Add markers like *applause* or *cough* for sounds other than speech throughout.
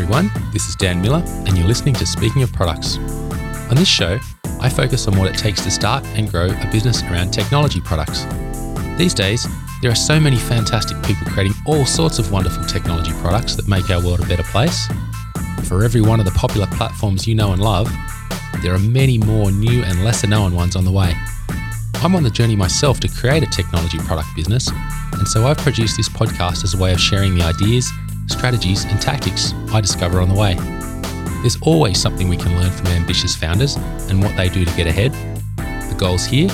everyone. This is Dan Miller, and you're listening to Speaking of Products. On this show, I focus on what it takes to start and grow a business around technology products. These days, there are so many fantastic people creating all sorts of wonderful technology products that make our world a better place. For every one of the popular platforms you know and love, there are many more new and lesser known ones on the way. I'm on the journey myself to create a technology product business, and so I've produced this podcast as a way of sharing the ideas, strategies, and tactics I discover on the way. There's always something we can learn from ambitious founders and what they do to get ahead. The goals here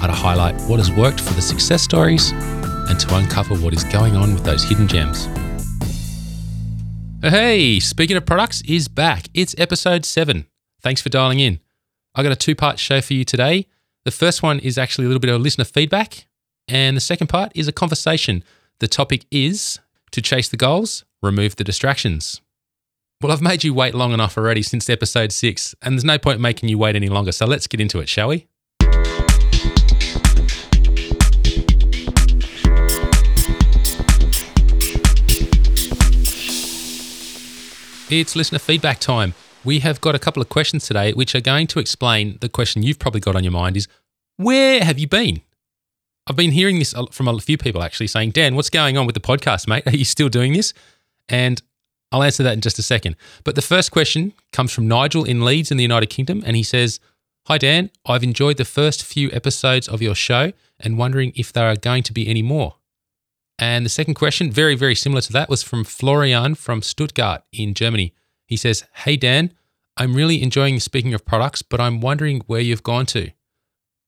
are to highlight what has worked for the success stories and to uncover what is going on with those hidden gems. Hey, speaking of products, is back. It's episode seven. Thanks for dialing in. I got a two part show for you today. The first one is actually a little bit of listener feedback, and the second part is a conversation. The topic is to chase the goals, remove the distractions. Well, I've made you wait long enough already since episode six, and there's no point making you wait any longer. So let's get into it, shall we? It's listener feedback time. We have got a couple of questions today which are going to explain the question you've probably got on your mind is where have you been? I've been hearing this from a few people actually saying, Dan, what's going on with the podcast, mate? Are you still doing this? And I'll answer that in just a second. But the first question comes from Nigel in Leeds in the United Kingdom. And he says, Hi, Dan. I've enjoyed the first few episodes of your show and wondering if there are going to be any more. And the second question, very, very similar to that, was from Florian from Stuttgart in Germany. He says, Hey, Dan, I'm really enjoying speaking of products, but I'm wondering where you've gone to.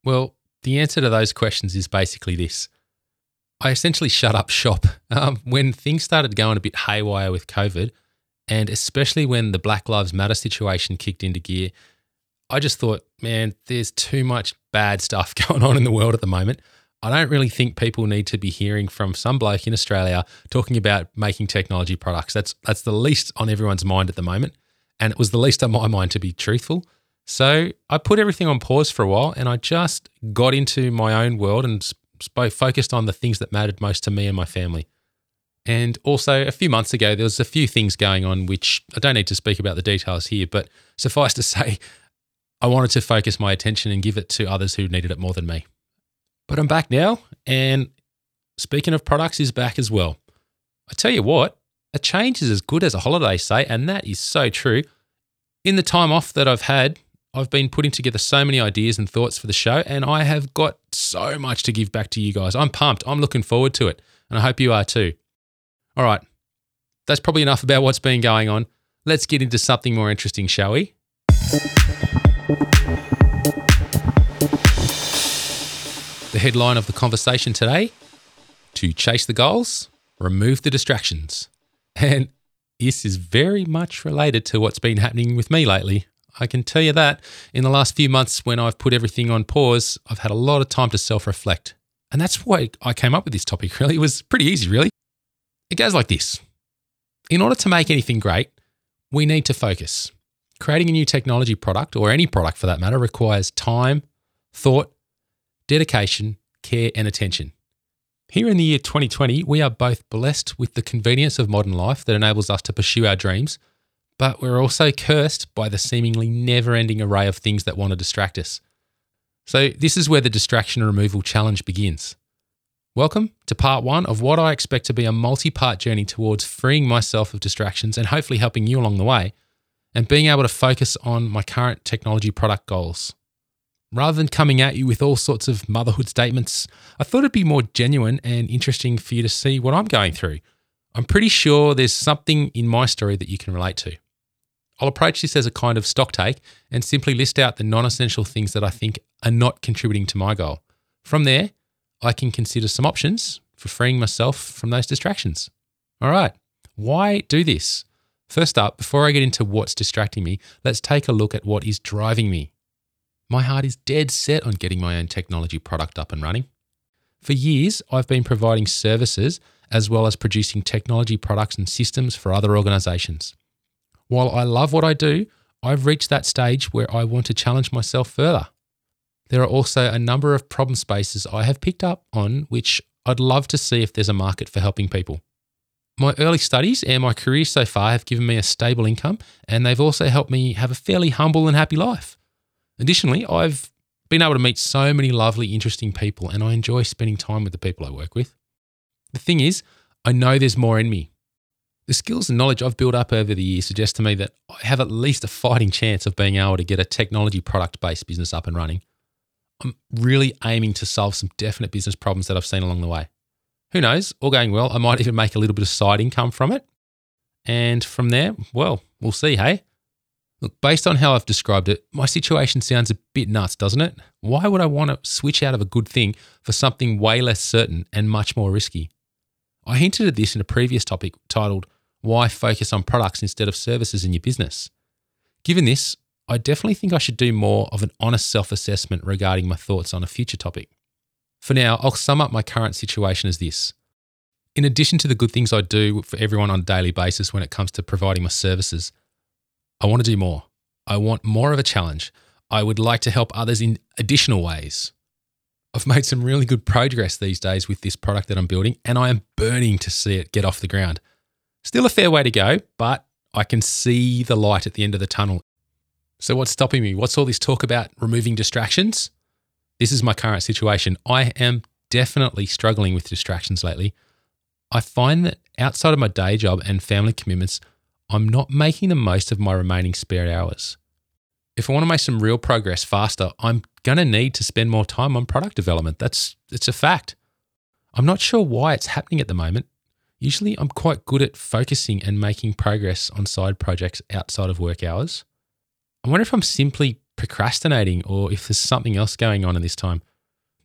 Well, the answer to those questions is basically this. I essentially shut up shop um, when things started going a bit haywire with COVID, and especially when the Black Lives Matter situation kicked into gear. I just thought, man, there's too much bad stuff *laughs* going on in the world at the moment. I don't really think people need to be hearing from some bloke in Australia talking about making technology products. That's that's the least on everyone's mind at the moment, and it was the least on my mind to be truthful. So I put everything on pause for a while, and I just got into my own world and focused on the things that mattered most to me and my family. And also, a few months ago, there was a few things going on which I don't need to speak about the details here, but suffice to *laughs* say, I wanted to focus my attention and give it to others who needed it more than me. But I'm back now. And speaking of products, is back as well. I tell you what, a change is as good as a holiday, say, and that is so true. In the time off that I've had, I've been putting together so many ideas and thoughts for the show, and I have got so much to give back to you guys. I'm pumped. I'm looking forward to it, and I hope you are too. All right, that's probably enough about what's been going on. Let's get into something more interesting, shall we? The headline of the conversation today To chase the goals, remove the distractions. And this is very much related to what's been happening with me lately. I can tell you that in the last few months, when I've put everything on pause, I've had a lot of time to self reflect. And that's why I came up with this topic, *laughs* really. It was pretty easy, really. It goes like this In order to make anything great, we need to focus. Creating a new technology product, or any product for that matter, requires time, thought, dedication, care, and attention. Here in the year 2020, we are both blessed with the convenience of modern life that enables us to pursue our dreams, but we're also cursed by the seemingly never ending array of things that want to distract us. So, this is where the distraction removal challenge begins. Welcome to part one of what I expect to be a multi part journey towards freeing myself of distractions and hopefully helping you along the way and being able to focus on my current technology product goals. Rather than coming at you with all sorts of motherhood statements, I thought it'd be more genuine and interesting for you to see what I'm going through. I'm pretty sure there's something in my story that you can relate to. I'll approach this as a kind of stock take and simply list out the non essential things that I think are not contributing to my goal. From there, I can consider some options for freeing myself from those distractions. All right, why do this? First up, before I get into what's distracting me, let's take a look at what is driving me. My heart is dead set on getting my own technology product up and running. For years, I've been providing services as well as producing technology products and systems for other organizations. While I love what I do, I've reached that stage where I want to challenge myself further. There are also a number of problem spaces I have picked up on which I'd love to see if there's a market for helping people. My early studies and my career so far have given me a stable income, and they've also helped me have a fairly humble and happy life. Additionally, I've been able to meet so many lovely, interesting people, and I enjoy spending time with the people I work with. The thing is, I know there's more in me. The skills and knowledge I've built up over the years suggest to me that I have at least a fighting chance of being able to get a technology product based business up and running. I'm really aiming to solve some definite business problems that I've seen along the way. Who knows? All going well, I might even make a little bit of side income from it. And from there, well, we'll see, hey? Look, based on how I've described it, my situation sounds a bit nuts, doesn't it? Why would I want to switch out of a good thing for something way less certain and much more risky? I hinted at this in a previous topic titled, Why Focus on Products Instead of Services in Your Business? Given this, I definitely think I should do more of an honest self assessment regarding my thoughts on a future topic. For now, I'll sum up my current situation as this. In addition to the good things I do for everyone on a daily basis when it comes to providing my services, I want to do more. I want more of a challenge. I would like to help others in additional ways. I've made some really good progress these days with this product that I'm building, and I am burning to see it get off the ground. Still a fair way to go, but I can see the light at the end of the tunnel. So, what's stopping me? What's all this talk about removing distractions? This is my current situation. I am definitely struggling with distractions lately. I find that outside of my day job and family commitments, I'm not making the most of my remaining spare hours. If I want to make some real progress faster, I'm going to need to spend more time on product development. That's it's a fact. I'm not sure why it's happening at the moment. Usually I'm quite good at focusing and making progress on side projects outside of work hours. I wonder if I'm simply procrastinating or if there's something else going on in this time.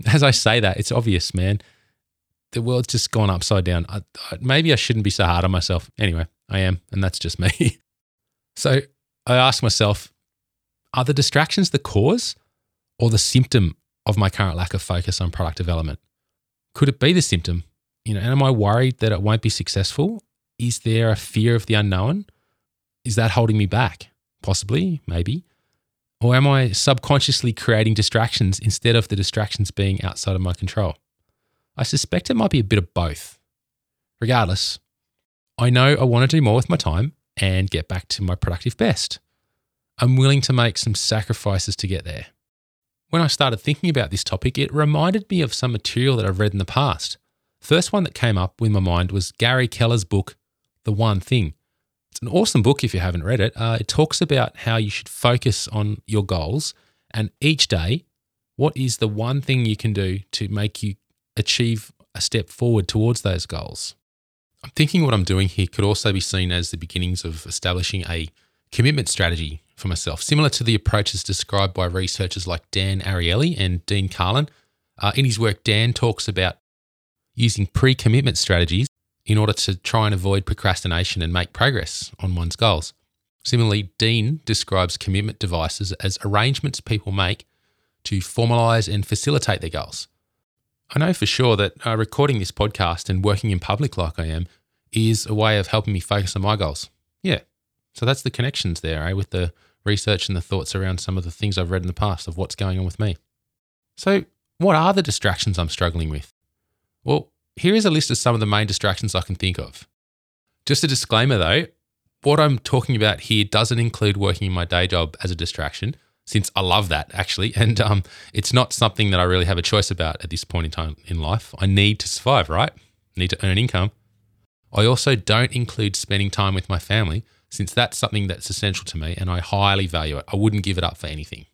As I say that, it's obvious, man. The world's just gone upside down. I, I, maybe I shouldn't be so hard on myself. Anyway, I am, and that's just me. *laughs* so I ask myself are the distractions the cause or the symptom of my current lack of focus on product development? Could it be the symptom? You know, and am I worried that it won't be successful? Is there a fear of the unknown? Is that holding me back? Possibly, maybe. Or am I subconsciously creating distractions instead of the distractions being outside of my control? I suspect it might be a bit of both. Regardless, I know I want to do more with my time and get back to my productive best. I'm willing to make some sacrifices to get there. When I started thinking about this topic, it reminded me of some material that I've read in the past. First one that came up with my mind was Gary Keller's book, The One Thing. It's an awesome book if you haven't read it. Uh, it talks about how you should focus on your goals and each day, what is the one thing you can do to make you achieve a step forward towards those goals. I'm thinking what I'm doing here could also be seen as the beginnings of establishing a commitment strategy for myself, similar to the approaches described by researchers like Dan Ariely and Dean Karlan. Uh, in his work, Dan talks about using pre commitment strategies in order to try and avoid procrastination and make progress on one's goals. Similarly, Dean describes commitment devices as arrangements people make to formalize and facilitate their goals. I know for sure that uh, recording this podcast and working in public like I am is a way of helping me focus on my goals. Yeah. So that's the connections there, eh, with the research and the thoughts around some of the things I've read in the past of what's going on with me. So, what are the distractions I'm struggling with? Well, here is a list of some of the main distractions I can think of. Just a disclaimer though, what I'm talking about here doesn't include working in my day job as a distraction since I love that actually. *laughs* And um, it's not something that I really have a choice about at this point in time in life. I need to survive, right? I need to earn income. I also don't include spending time with my family since that's something that's essential to me and I highly value it. I wouldn't give it up for anything.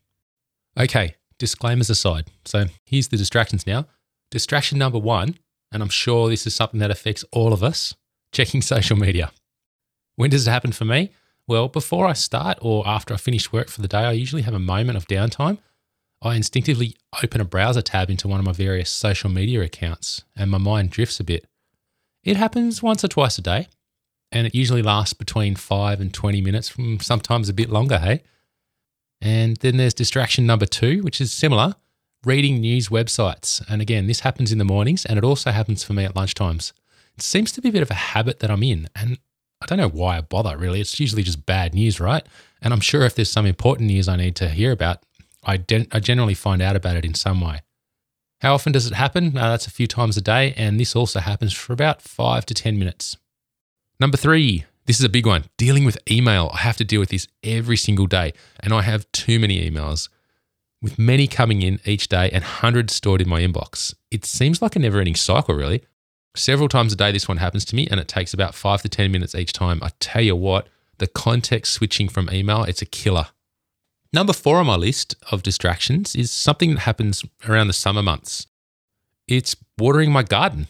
Okay, disclaimers aside. So here's the distractions now. Distraction number one, and I'm sure this is something that affects all of us checking *laughs* social media. When does it happen for me? Well, before I start or after I finish work for the day, I usually have a moment of downtime. I instinctively open a browser tab into one of my various social media accounts and my mind drifts a bit. It happens once or twice a day, and it usually lasts between 5 and 20 minutes, sometimes a bit longer, hey? And then there's distraction number two, which is similar reading news websites. And again, this happens in the mornings and it also happens for me at lunchtimes. It seems to be a bit of a habit that I'm in, and I don't know why I bother really. It's usually just bad news, right? And I'm sure if there's some important news I need to hear about, I, de- I generally find out about it in some way. How often does it happen? Uh, that's a few times a day, and this also happens for about five to 10 minutes. Number three, this is a big one dealing with email. I have to deal with this every single day, and I have too many emails, with many coming in each day and hundreds stored in my inbox. It seems like a never ending cycle, really. Several times a day, this one happens to me, and it takes about five to 10 minutes each time. I tell you what, the context switching from email, it's a killer. Number four on my list of distractions is something that happens around the summer months. It's watering my garden.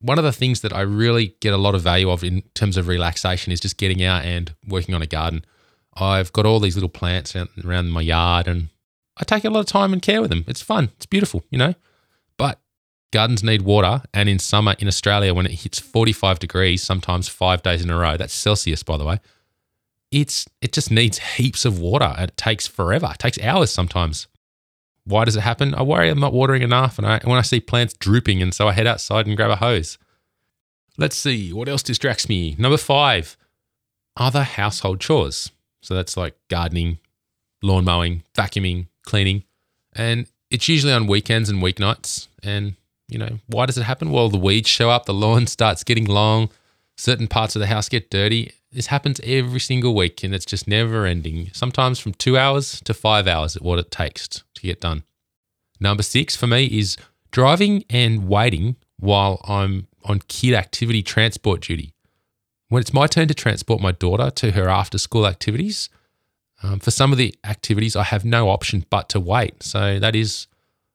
One of the things that I really get a lot of value of in terms of relaxation is just getting out and working on a garden. I've got all these little plants around my yard and I take a lot of time and care with them. It's fun. It's beautiful, you know. But gardens need water. And in summer in Australia, when it hits 45 degrees, sometimes five days in a row, that's Celsius, by the way, it's it just needs heaps of water it takes forever. It takes hours sometimes. Why does it happen? I worry I'm not watering enough, and I, when I see plants drooping, and so I head outside and grab a hose. Let's see what else distracts me. Number five, other household chores. So that's like gardening, lawn mowing, vacuuming, cleaning, and it's usually on weekends and weeknights. And you know why does it happen? Well, the weeds show up, the lawn *laughs* starts getting long, certain parts of the house get dirty, this happens every single week and it's just never ending, sometimes from two hours to five hours at what it takes to get done. Number six for me is driving and waiting while I'm on kid activity transport duty. When it's my turn to transport my daughter to her after school activities, um, for some of the activities, I have no option but to wait. So that is,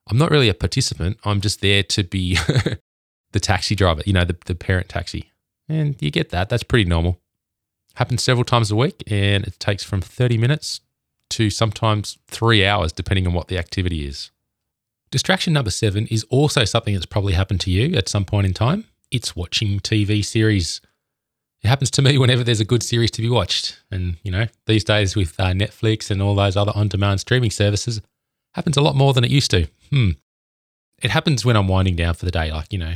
I'm not really a participant. I'm just there to be *laughs* the taxi driver, you know, the, the parent taxi. And you get that. That's pretty normal happens several times a week and it takes from 30 minutes to sometimes three hours, depending on what the activity is. Distraction number seven is also something that's probably happened to you at some point in time. It's watching TV series. It happens to me whenever there's a good series to be watched. And, you know, these days with uh, Netflix and all those other on demand streaming services, happens a lot more than it used to. Hmm. It happens when I'm winding down for the day, like, you know,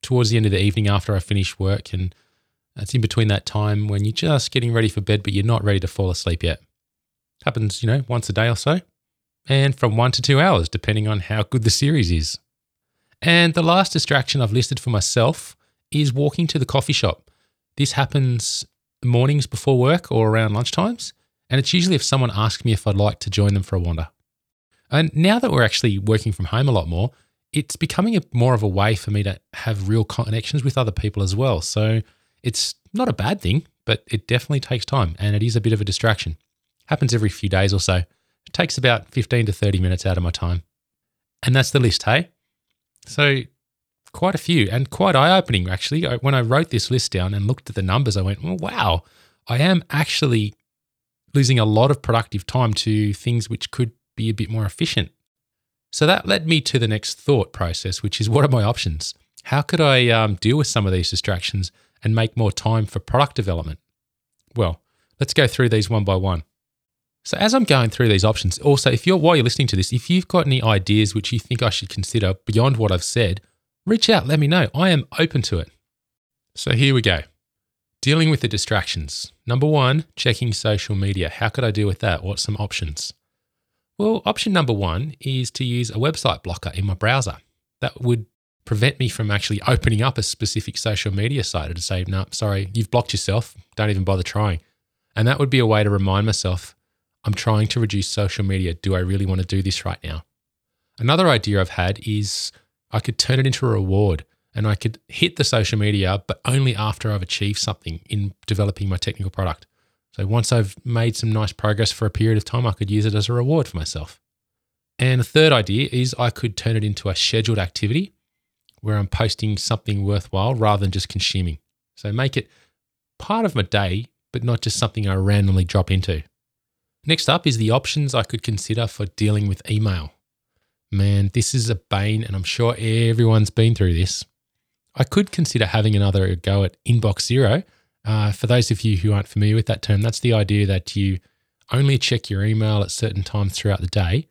towards the end of the evening after I finish work and it's in between that time when you're just getting ready for bed, but you're not ready to fall asleep yet. Happens, you know, once a day or so, and from one to two hours, depending on how good the series is. And the last distraction I've listed for myself is walking to the coffee shop. This happens mornings before work or around lunchtimes, and it's usually if someone asks me if I'd like to join them for a wander. And now that we're actually working from home a lot more, it's becoming a, more of a way for me to have real connections with other people as well. So it's not a bad thing, but it definitely takes time and it is a bit of a distraction. Happens every few days or so. It takes about 15 to 30 minutes out of my time. And that's the list, hey? So, quite a few and quite eye opening, actually. When I wrote this list down and looked at the numbers, I went, well, wow, I am actually losing a lot of productive time to things which could be a bit more efficient. So that led me to the next thought process, which is what are my options? How could I um, deal with some of these distractions and make more time for product development? Well, let's go through these one by one. So as I'm going through these options, also if you're while you're listening to this, if you've got any ideas which you think I should consider beyond what I've said, reach out, let me know. I am open to it. So here we go. Dealing with the distractions. Number 1, checking social media. How could I deal with that? What's some options? Well, option number 1 is to use a website blocker in my browser. That would prevent me from actually opening up a specific social media site to say, no, sorry, you've blocked yourself. Don't even bother trying. And that would be a way to remind myself, I'm trying to reduce social media. Do I really want to do this right now? Another idea I've had is I could turn it into a reward and I could hit the social media, but only after I've achieved something in developing my technical product. So once I've made some nice progress for a period of time, I could use it as a reward for myself. And a third idea is I could turn it into a scheduled activity where I'm posting something worthwhile rather than just consuming. So make it part of my day, but not just something I randomly drop into. Next up is the options I could consider for dealing with email. Man, this is a bane, and I'm sure everyone's been through this. I could consider having another go at inbox zero. Uh, for those of you who aren't familiar with that term, that's the idea that you only check your email at certain times throughout the day.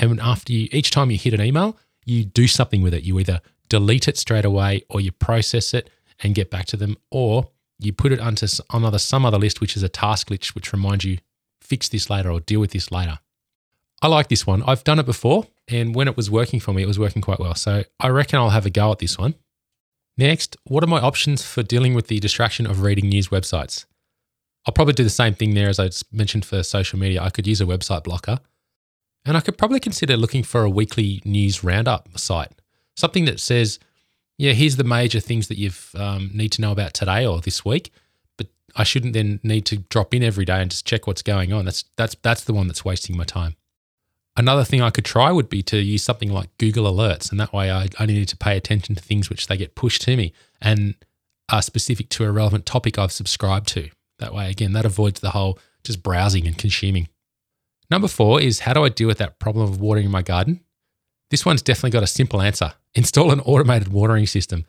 And after you, each time you hit an email, you do something with it. You either delete it straight away, or you process it and get back to them, or you put it onto another some other list, which is a task list, which reminds you fix this later or deal with this later. I like this one. I've done it before, and when it was working for me, it was working quite well. So I reckon I'll have a go at this one. Next, what are my options for dealing with the distraction of reading news websites? I'll probably do the same thing there as I mentioned for social media. I could use a website blocker. And I could probably consider looking for a weekly news roundup site, something that says, yeah, here's the major things that you um, need to know about today or this week. But I shouldn't then need to drop in every day and just check what's going on. That's that's that's the one that's wasting my time. Another thing I could try would be to use something like Google Alerts, and that way I only need to pay attention to things which they get pushed to me and are specific to a relevant topic I've subscribed to. That way, again, that avoids the whole just browsing and consuming. Number four is how do I deal with that problem of watering my garden? This one's definitely got a simple answer. *laughs* Install an automated watering system.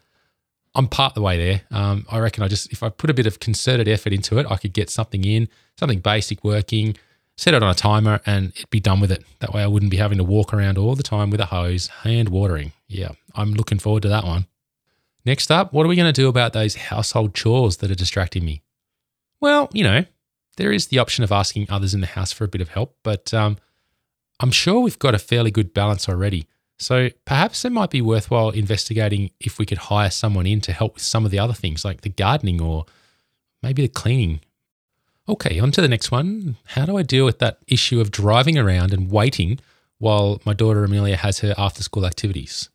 I'm part the way there. Um, I reckon I just if I put a bit of concerted effort into it, I could get something in, something basic working, set it on a timer, and it'd be done with it. That way, I wouldn't be having to walk around all the time with a hose, hand watering. Yeah, I'm looking forward to that one. Next up, what are we going to do about those household chores that are distracting me? Well, you know, there is the option of asking others in the house for a bit of help, but um, I'm sure we've got a fairly good balance already. So perhaps it might be worthwhile investigating if we could hire someone in to help with some of the other things like the gardening or maybe the cleaning. Okay, on to the next one. How do I deal with that issue of driving around and waiting while my daughter Amelia has her after school activities?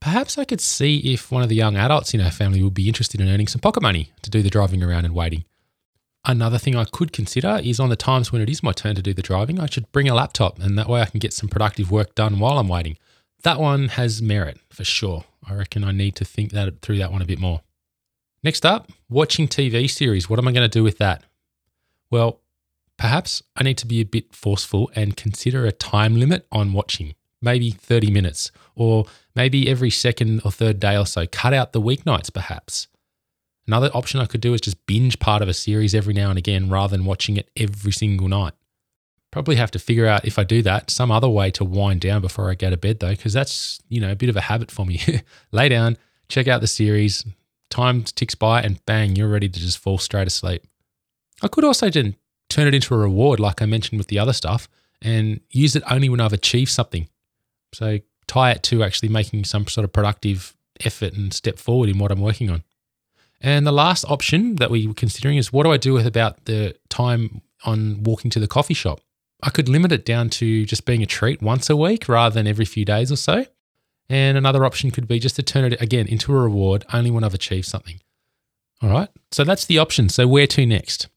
Perhaps I could see if one of the young adults in our family would be interested in earning some pocket money to do the driving around and waiting. Another thing I could consider is on the times when it is my turn to do the driving, I should bring a laptop and that way I can get some productive work done while I'm waiting. That one has merit for sure. I reckon I need to think that through that one a bit more. Next up, watching TV series. What am I going to do with that? Well, perhaps I need to be a bit forceful and consider a time limit on watching, maybe 30 minutes, or maybe every second or third day or so. Cut out the weeknights, perhaps. Another option I could do is just binge part of a series every now and again rather than watching it every single night. Probably have to figure out if I do that some other way to wind down before I go to bed though, because that's, you know, a bit of a habit for me. *laughs* Lay down, check out the series, time ticks by, and bang, you're ready to just fall straight asleep. I could also then turn it into a reward, like I mentioned with the other stuff, and use it only when I've achieved something. So tie it to actually making some sort of productive effort and step forward in what I'm working on. And the last option that we were considering is what do I do with about the time on walking to the coffee shop? I could limit it down to just being a treat once a week rather than every few days or so. And another option could be just to turn it again into a reward only when I've achieved something. All right. So that's the option. So where to next?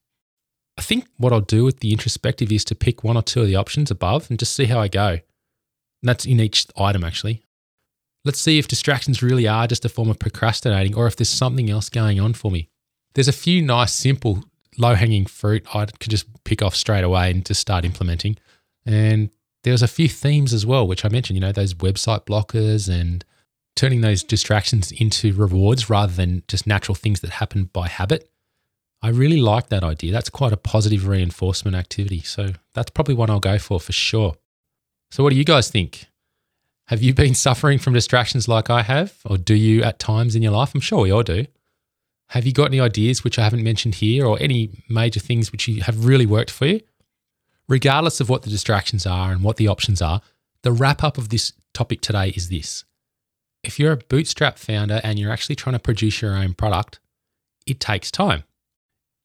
I think what I'll do with the introspective is to pick one or two of the options above and just see how I go. And that's in each item, actually. Let's see if distractions really are just a form of procrastinating or if there's something else going on for me. There's a few nice, simple, low hanging fruit I could just pick off straight away and just start implementing. And there's a few themes as well, which I mentioned, you know, those website blockers and turning those distractions into rewards rather than just natural things that happen by habit. I really like that idea. That's quite a positive reinforcement activity. So that's probably one I'll go for for sure. So, what do you guys think? Have you been *laughs* suffering from distractions like I have, or do you at times in your life? I'm sure we all do. Have you got any ideas which I haven't mentioned here, or any major things which you have really worked for you? Regardless of what the distractions are and what the options are, the wrap up of this topic today is this. If you're a bootstrap founder and you're actually trying to produce your own product, it takes time.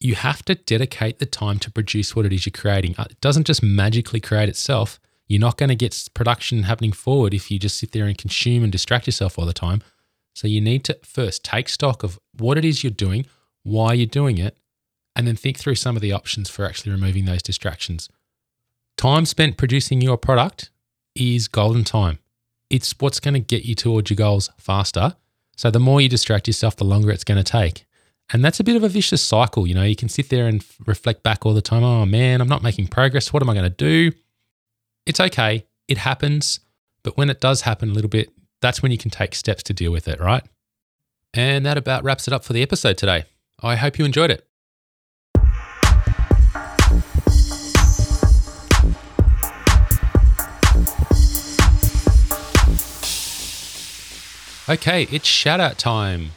You have to dedicate the time to produce what it is you're creating. Uh, it doesn't just magically create itself. You're not going to get production happening forward if you just sit there and consume and distract yourself all the time. So you need to first take stock of what it is you're doing, why you're doing it, and then think through some of the options for actually removing those distractions. Time spent producing your product is golden time. It's what's going to get you towards your goals faster. So the more you distract yourself, the longer it's going to take. And that's a bit of a vicious cycle. You know, you can sit there and reflect back all the time. Oh man, I'm not making progress. What am I going to do? it's okay. It happens. But when it does happen a little bit, that's when you can take steps to deal with it, right? And that about wraps it up for the episode today. I hope you enjoyed it. Okay, it's shout out time.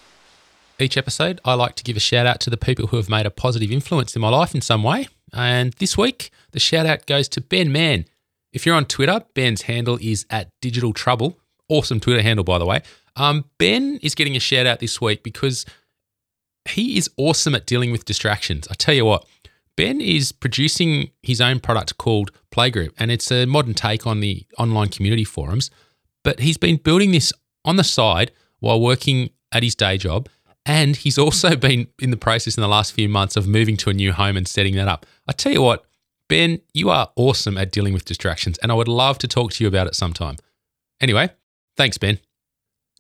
Each episode, I like to give a shout out to the people who have made a positive influence in my life in some way. And this week, the shout out goes to Ben Mann. If you're on Twitter, Ben's handle is at Digital Trouble, awesome Twitter handle, by the way. Um, ben is getting a shout out this week because he is awesome at dealing with distractions. I tell you what, Ben is producing his own product called Playgroup, and it's a modern take on the online community forums. But he's been building this on the side while working at his day job. And he's also *laughs* been in the process in the last few months of moving to a new home and setting that up. I tell you what, Ben, you are awesome at dealing with distractions, and I would love to talk to you about it sometime. Anyway, thanks, Ben.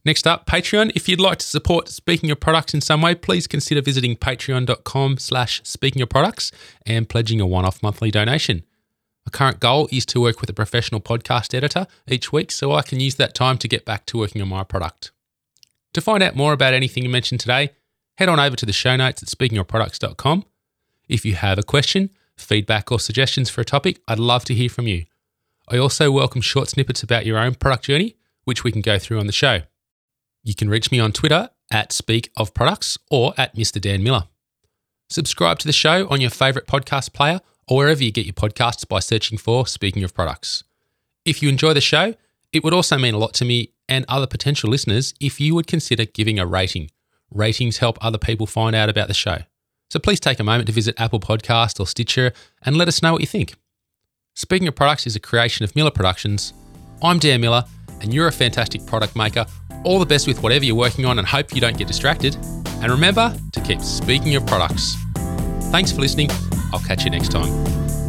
Next up, Patreon. If you'd like to support Speaking Your Products in some way, please consider visiting patreon.com slash speaking products and pledging a one-off monthly donation. My current goal is to work with a professional podcast editor each week so I can use that time to get back to working on my product. To find out more about anything you mentioned today, head on over to the show notes at speakingyourproducts.com. If you have a question, feedback, or suggestions for a topic, I'd love to hear from you. I also welcome short snippets about your own product journey, which we can go through on the show. You can reach me on Twitter at Speak of Products or at Mr. Dan Miller. Subscribe to the show on your favourite podcast player or wherever you get your podcasts by searching for Speaking of Products. If you enjoy the show, it would also mean a lot to me and other potential listeners if you would consider giving a rating. Ratings help other people find out about the show. So please take a moment to visit Apple Podcast or Stitcher and let us know what you think. Speaking of Products is a creation of Miller Productions. I'm Dan Miller, and you're a fantastic product maker. All the best with whatever you're working on and hope you don't get distracted. And remember to keep speaking your products. Thanks for listening. I'll catch you next time.